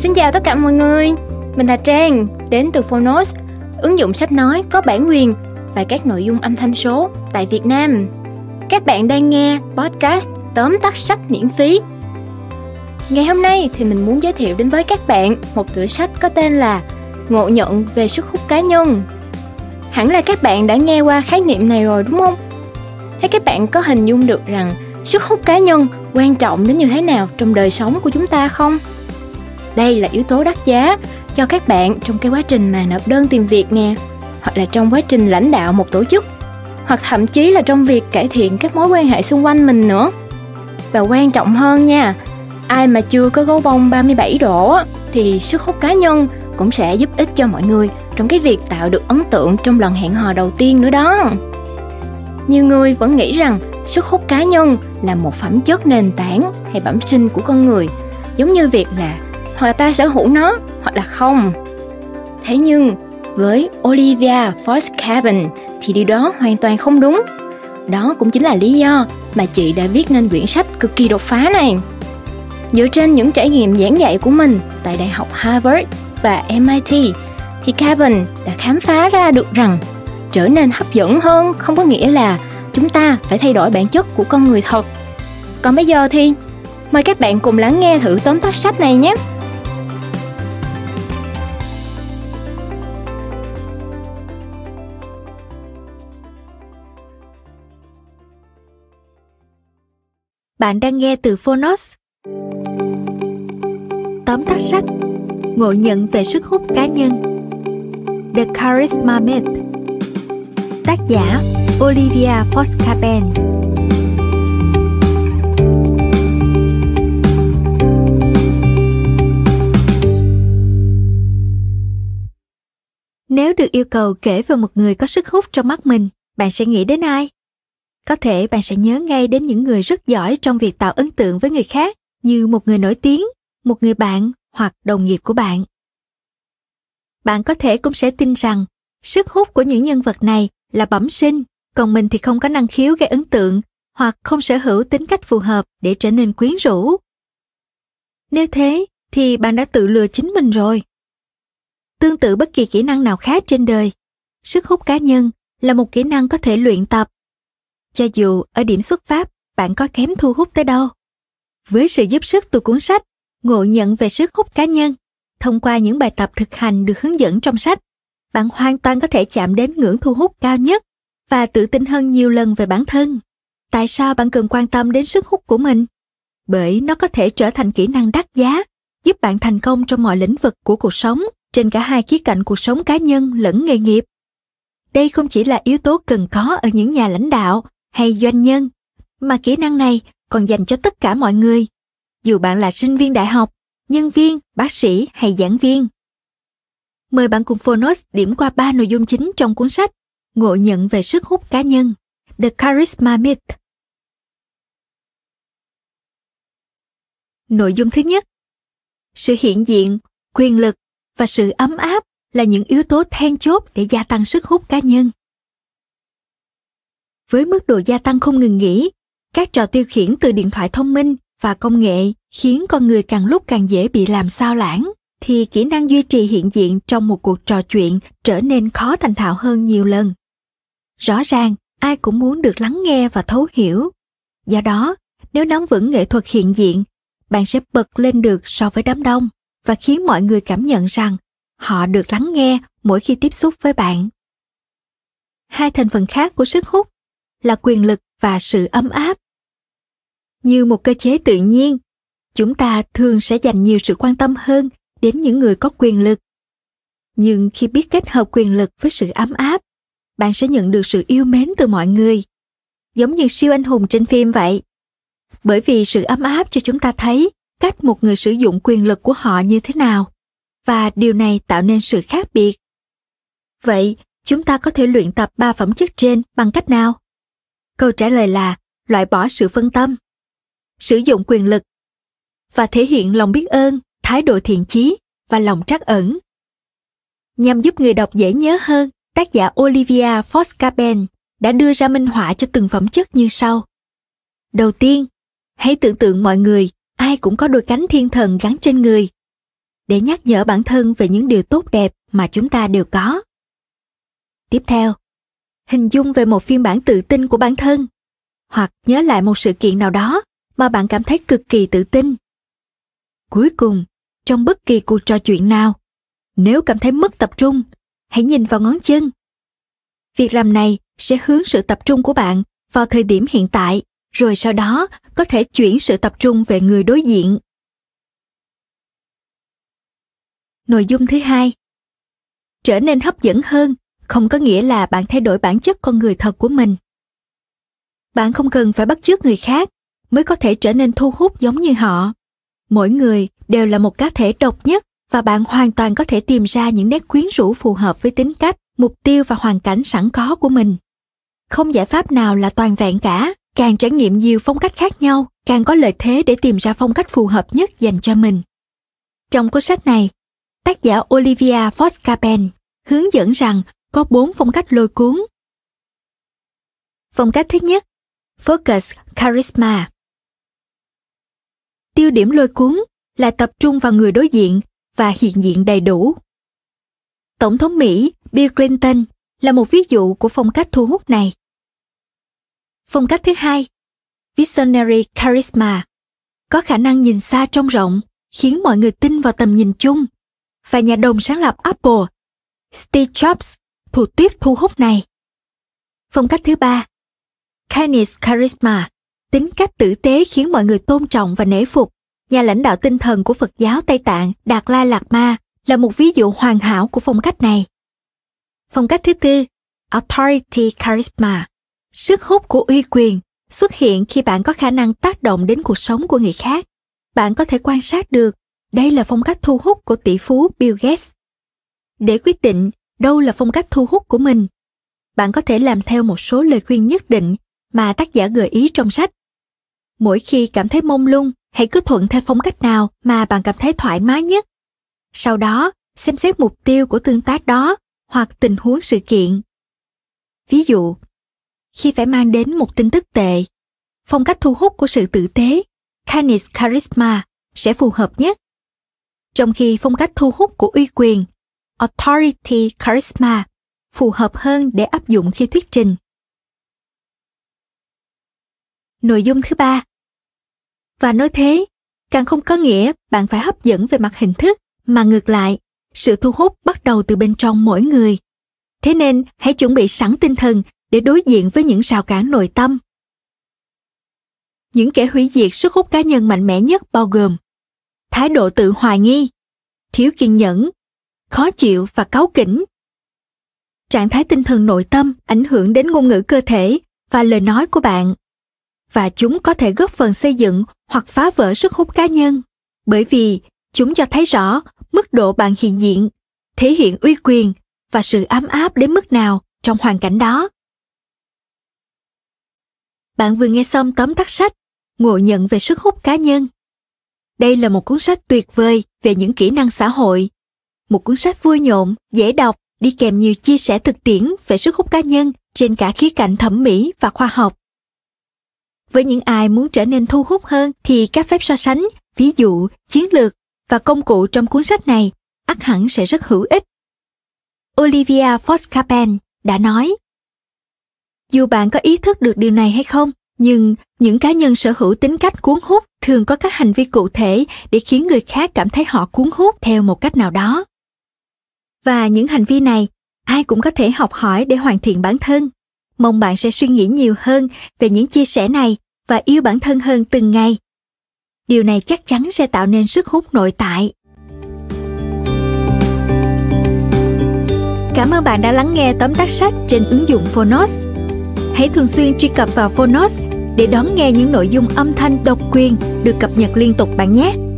Xin chào tất cả mọi người, mình là Trang, đến từ Phonos, ứng dụng sách nói có bản quyền và các nội dung âm thanh số tại Việt Nam. Các bạn đang nghe podcast tóm tắt sách miễn phí. Ngày hôm nay thì mình muốn giới thiệu đến với các bạn một tựa sách có tên là Ngộ nhận về sức hút cá nhân. Hẳn là các bạn đã nghe qua khái niệm này rồi đúng không? Thế các bạn có hình dung được rằng sức hút cá nhân quan trọng đến như thế nào trong đời sống của chúng ta không? Đây là yếu tố đắt giá cho các bạn trong cái quá trình mà nộp đơn tìm việc nè, hoặc là trong quá trình lãnh đạo một tổ chức, hoặc thậm chí là trong việc cải thiện các mối quan hệ xung quanh mình nữa. Và quan trọng hơn nha, ai mà chưa có gấu bông 37 độ thì sức hút cá nhân cũng sẽ giúp ích cho mọi người trong cái việc tạo được ấn tượng trong lần hẹn hò đầu tiên nữa đó. Nhiều người vẫn nghĩ rằng sức hút cá nhân là một phẩm chất nền tảng hay bẩm sinh của con người, giống như việc là hoặc là ta sở hữu nó, hoặc là không. Thế nhưng, với Olivia Fox thì điều đó hoàn toàn không đúng. Đó cũng chính là lý do mà chị đã viết nên quyển sách cực kỳ đột phá này. Dựa trên những trải nghiệm giảng dạy của mình tại Đại học Harvard và MIT thì Kevin đã khám phá ra được rằng trở nên hấp dẫn hơn không có nghĩa là chúng ta phải thay đổi bản chất của con người thật. Còn bây giờ thì, mời các bạn cùng lắng nghe thử tóm tắt sách này nhé. Bạn đang nghe từ Phonos. Tóm tắt sách Ngộ nhận về sức hút cá nhân The Charisma Myth Tác giả Olivia Foskaben Nếu được yêu cầu kể về một người có sức hút trong mắt mình, bạn sẽ nghĩ đến ai? Có thể bạn sẽ nhớ ngay đến những người rất giỏi trong việc tạo ấn tượng với người khác, như một người nổi tiếng, một người bạn hoặc đồng nghiệp của bạn. Bạn có thể cũng sẽ tin rằng, sức hút của những nhân vật này là bẩm sinh, còn mình thì không có năng khiếu gây ấn tượng, hoặc không sở hữu tính cách phù hợp để trở nên quyến rũ. Nếu thế, thì bạn đã tự lừa chính mình rồi. Tương tự bất kỳ kỹ năng nào khác trên đời, sức hút cá nhân là một kỹ năng có thể luyện tập cho dù ở điểm xuất phát bạn có kém thu hút tới đâu. Với sự giúp sức từ cuốn sách Ngộ nhận về sức hút cá nhân, thông qua những bài tập thực hành được hướng dẫn trong sách, bạn hoàn toàn có thể chạm đến ngưỡng thu hút cao nhất và tự tin hơn nhiều lần về bản thân. Tại sao bạn cần quan tâm đến sức hút của mình? Bởi nó có thể trở thành kỹ năng đắt giá, giúp bạn thành công trong mọi lĩnh vực của cuộc sống, trên cả hai khía cạnh cuộc sống cá nhân lẫn nghề nghiệp. Đây không chỉ là yếu tố cần có ở những nhà lãnh đạo hay doanh nhân, mà kỹ năng này còn dành cho tất cả mọi người, dù bạn là sinh viên đại học, nhân viên, bác sĩ hay giảng viên. Mời bạn cùng Phonos điểm qua ba nội dung chính trong cuốn sách Ngộ nhận về sức hút cá nhân, The Charisma Myth. Nội dung thứ nhất, sự hiện diện, quyền lực và sự ấm áp là những yếu tố then chốt để gia tăng sức hút cá nhân với mức độ gia tăng không ngừng nghỉ, các trò tiêu khiển từ điện thoại thông minh và công nghệ khiến con người càng lúc càng dễ bị làm sao lãng, thì kỹ năng duy trì hiện diện trong một cuộc trò chuyện trở nên khó thành thạo hơn nhiều lần. Rõ ràng, ai cũng muốn được lắng nghe và thấu hiểu. Do đó, nếu nắm vững nghệ thuật hiện diện, bạn sẽ bật lên được so với đám đông và khiến mọi người cảm nhận rằng họ được lắng nghe mỗi khi tiếp xúc với bạn. Hai thành phần khác của sức hút là quyền lực và sự ấm áp. Như một cơ chế tự nhiên, chúng ta thường sẽ dành nhiều sự quan tâm hơn đến những người có quyền lực. Nhưng khi biết kết hợp quyền lực với sự ấm áp, bạn sẽ nhận được sự yêu mến từ mọi người. Giống như siêu anh hùng trên phim vậy. Bởi vì sự ấm áp cho chúng ta thấy cách một người sử dụng quyền lực của họ như thế nào, và điều này tạo nên sự khác biệt. Vậy, chúng ta có thể luyện tập ba phẩm chất trên bằng cách nào? Câu trả lời là loại bỏ sự phân tâm. Sử dụng quyền lực và thể hiện lòng biết ơn, thái độ thiện chí và lòng trắc ẩn. Nhằm giúp người đọc dễ nhớ hơn, tác giả olivia foskaben đã đưa ra minh họa cho từng phẩm chất như sau. Đầu tiên, hãy tưởng tượng mọi người, ai cũng có đôi cánh thiên thần gắn trên người. Để nhắc nhở bản thân về những điều tốt đẹp mà chúng ta đều có. Tiếp theo hình dung về một phiên bản tự tin của bản thân. Hoặc nhớ lại một sự kiện nào đó mà bạn cảm thấy cực kỳ tự tin. Cuối cùng, trong bất kỳ cuộc trò chuyện nào, nếu cảm thấy mất tập trung, hãy nhìn vào ngón chân. Việc làm này sẽ hướng sự tập trung của bạn vào thời điểm hiện tại, rồi sau đó có thể chuyển sự tập trung về người đối diện. Nội dung thứ hai. Trở nên hấp dẫn hơn không có nghĩa là bạn thay đổi bản chất con người thật của mình. Bạn không cần phải bắt chước người khác, mới có thể trở nên thu hút giống như họ. Mỗi người đều là một cá thể độc nhất, và bạn hoàn toàn có thể tìm ra những nét quyến rũ phù hợp với tính cách, mục tiêu và hoàn cảnh sẵn có của mình. Không giải pháp nào là toàn vẹn cả, càng trải nghiệm nhiều phong cách khác nhau, càng có lợi thế để tìm ra phong cách phù hợp nhất dành cho mình. Trong cuốn sách này, tác giả olivia foscapen hướng dẫn rằng có bốn phong cách lôi cuốn. Phong cách thứ nhất, focus, charisma. Tiêu điểm lôi cuốn là tập trung vào người đối diện và hiện diện đầy đủ. Tổng thống mỹ bill clinton là một ví dụ của phong cách thu hút này. Phong cách thứ hai, visionary charisma. Có khả năng nhìn xa trông rộng, khiến mọi người tin vào tầm nhìn chung. Và nhà đồng sáng lập apple, steve jobs thủ tiếp thu hút này. Phong cách thứ ba. Kindness charisma. Tính cách tử tế khiến mọi người tôn trọng và nể phục. Nhà lãnh đạo tinh thần của phật giáo tây tạng, đạt lai lạt ma, là một ví dụ hoàn hảo của phong cách này. Phong cách thứ tư, authority charisma. Sức hút của uy quyền xuất hiện khi bạn có khả năng tác động đến cuộc sống của người khác. Bạn có thể quan sát được, đây là phong cách thu hút của tỷ phú bill gates. Để quyết định đâu là phong cách thu hút của mình? Bạn có thể làm theo một số lời khuyên nhất định mà tác giả gợi ý trong sách. Mỗi khi cảm thấy mông lung, hãy cứ thuận theo phong cách nào mà bạn cảm thấy thoải mái nhất. Sau đó, xem xét mục tiêu của tương tác đó hoặc tình huống sự kiện. Ví dụ, khi phải mang đến một tin tức tệ, phong cách thu hút của sự tử tế kindness charisma sẽ phù hợp nhất. Trong khi phong cách thu hút của uy quyền authority, charisma, phù hợp hơn để áp dụng khi thuyết trình. Nội dung thứ ba. Và nói thế, càng không có nghĩa bạn phải hấp dẫn về mặt hình thức, mà ngược lại, sự thu hút bắt đầu từ bên trong mỗi người. Thế nên, hãy chuẩn bị sẵn tinh thần để đối diện với những rào cản nội tâm. Những kẻ hủy diệt sức hút cá nhân mạnh mẽ nhất bao gồm thái độ tự hoài nghi, thiếu kiên nhẫn khó chịu và cáu kỉnh. Trạng thái tinh thần nội tâm ảnh hưởng đến ngôn ngữ cơ thể và lời nói của bạn. Và chúng có thể góp phần xây dựng hoặc phá vỡ sức hút cá nhân. Bởi vì chúng cho thấy rõ mức độ bạn hiện diện, thể hiện uy quyền và sự ấm áp đến mức nào trong hoàn cảnh đó. Bạn vừa nghe xong tóm tắt sách ngộ nhận về sức hút cá nhân. Đây là một cuốn sách tuyệt vời về những kỹ năng xã hội một cuốn sách vui nhộn, dễ đọc, đi kèm nhiều chia sẻ thực tiễn về sức hút cá nhân trên cả khía cạnh thẩm mỹ và khoa học. Với những ai muốn trở nên thu hút hơn thì các phép so sánh, ví dụ, chiến lược và công cụ trong cuốn sách này, ắt hẳn sẽ rất hữu ích. Olivia Foskapen đã nói, dù bạn có ý thức được điều này hay không, nhưng những cá nhân sở hữu tính cách cuốn hút thường có các hành vi cụ thể để khiến người khác cảm thấy họ cuốn hút theo một cách nào đó và những hành vi này, ai cũng có thể học hỏi để hoàn thiện bản thân. Mong bạn sẽ suy nghĩ nhiều hơn về những chia sẻ này và yêu bản thân hơn từng ngày. Điều này chắc chắn sẽ tạo nên sức hút nội tại. Cảm ơn bạn đã lắng nghe tóm tắt sách trên ứng dụng phonos. Hãy thường xuyên truy cập vào phonos để đón nghe những nội dung âm thanh độc quyền được cập nhật liên tục bạn nhé.